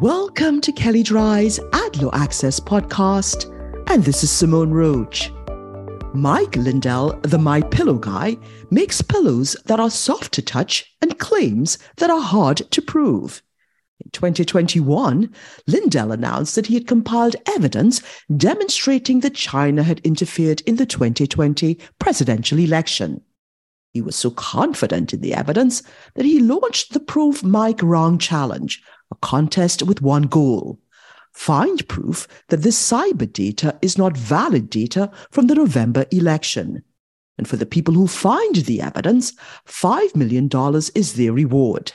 Welcome to Kelley Drye's Ad Law Access podcast, and this is Simone Roach. Mike Lindell, the My Pillow guy, makes pillows that are soft to touch and claims that are hard to prove. In 2021, Lindell announced that he had compiled evidence demonstrating that China had interfered in the 2020 presidential election. He was so confident in the evidence that he launched the Prove Mike Wrong Challenge, a contest with one goal. Find proof that this cyber data is not valid data from the November election. And for the people who find the evidence, $5 million is their reward.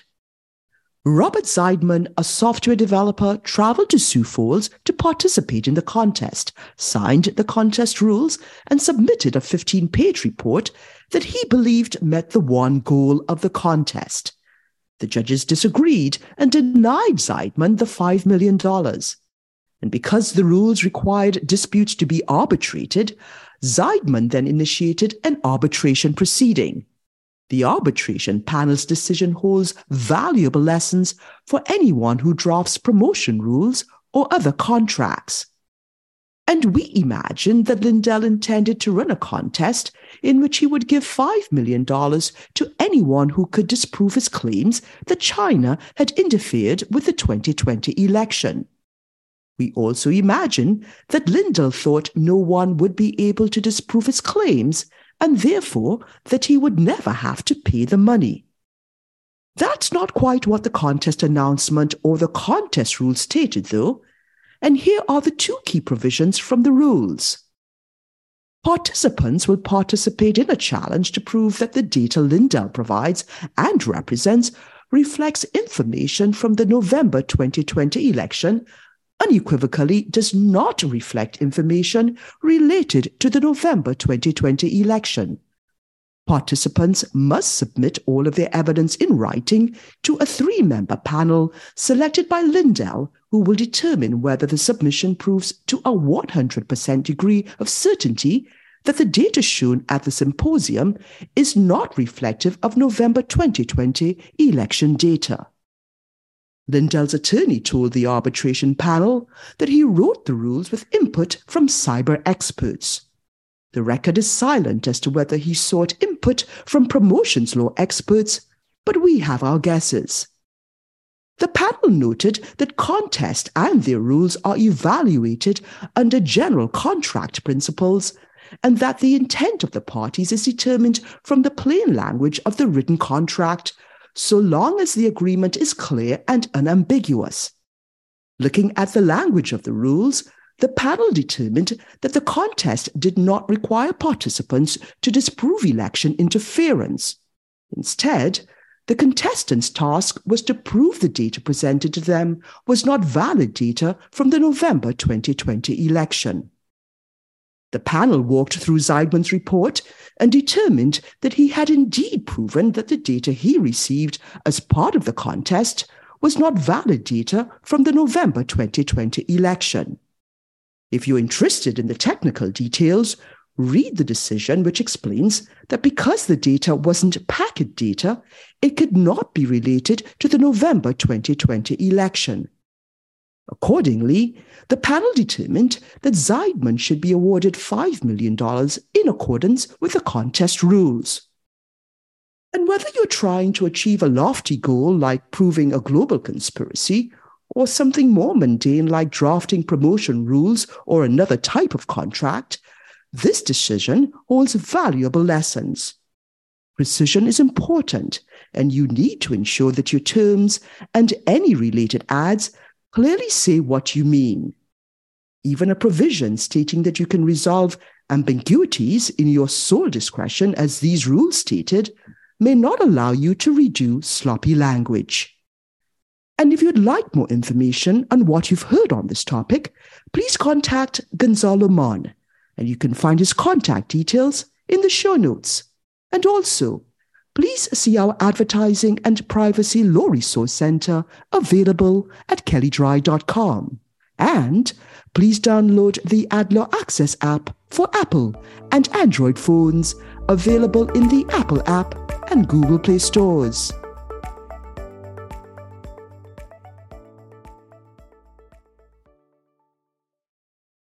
Robert Zeidman, a software developer, traveled to Sioux Falls to participate in the contest, signed the contest rules, and submitted a 15 page report that he believed met the one goal of the contest. The judges disagreed and denied Zeidman the $5 million. And because the rules required disputes to be arbitrated, Zeidman then initiated an arbitration proceeding. The arbitration panel's decision holds valuable lessons for anyone who drafts promotion rules or other contracts. And we imagined that Lindell intended to run a contest in which he would give $5 million to anyone who could disprove his claims that China had interfered with the 2020 election. We also imagined that Lindell thought no one would be able to disprove his claims and therefore that he would never have to pay the money. That's not quite what the contest announcement or the contest rules stated, though, and here are the two key provisions from the rules. Participants will participate in a challenge to prove that the data Lindell provides and represents reflects information from the November 2020 election unequivocally does not reflect information related to the November 2020 election. Participants must submit all of their evidence in writing to a three member panel selected by Lindell, who will determine whether the submission proves to a 100% degree of certainty that the data shown at the symposium is not reflective of November 2020 election data. Lindell's attorney told the arbitration panel that he wrote the rules with input from cyber experts. The record is silent as to whether he sought input from promotions law experts, but we have our guesses. The panel noted that contests and their rules are evaluated under general contract principles and that the intent of the parties is determined from the plain language of the written contract so long as the agreement is clear and unambiguous. Looking at the language of the rules, the panel determined that the contest did not require participants to disprove election interference. Instead, the contestants' task was to prove the data presented to them was not valid data from the November 2020 election. The panel walked through Zeidman's report and determined that he had indeed proven that the data he received as part of the contest was not valid data from the November 2020 election. If you're interested in the technical details, read the decision, which explains that because the data wasn't packet data, it could not be related to the November 2020 election. Accordingly, the panel determined that Zeidman should be awarded $5 million in accordance with the contest rules. And whether you're trying to achieve a lofty goal like proving a global conspiracy, or something more mundane like drafting promotion rules or another type of contract, this decision holds valuable lessons. Precision is important, and you need to ensure that your terms and any related ads clearly say what you mean. Even a provision stating that you can resolve ambiguities in your sole discretion, as these rules stated, may not allow you to redo sloppy language. And if you'd like more information on what you've heard on this topic, please contact Gonzalo Mon, and you can find his contact details in the show notes. And also, please see our Advertising and Privacy Law Resource Center available at kelleydrye.com. And please download the AdLaw Access app for Apple and Android phones available in the Apple app and Google Play stores.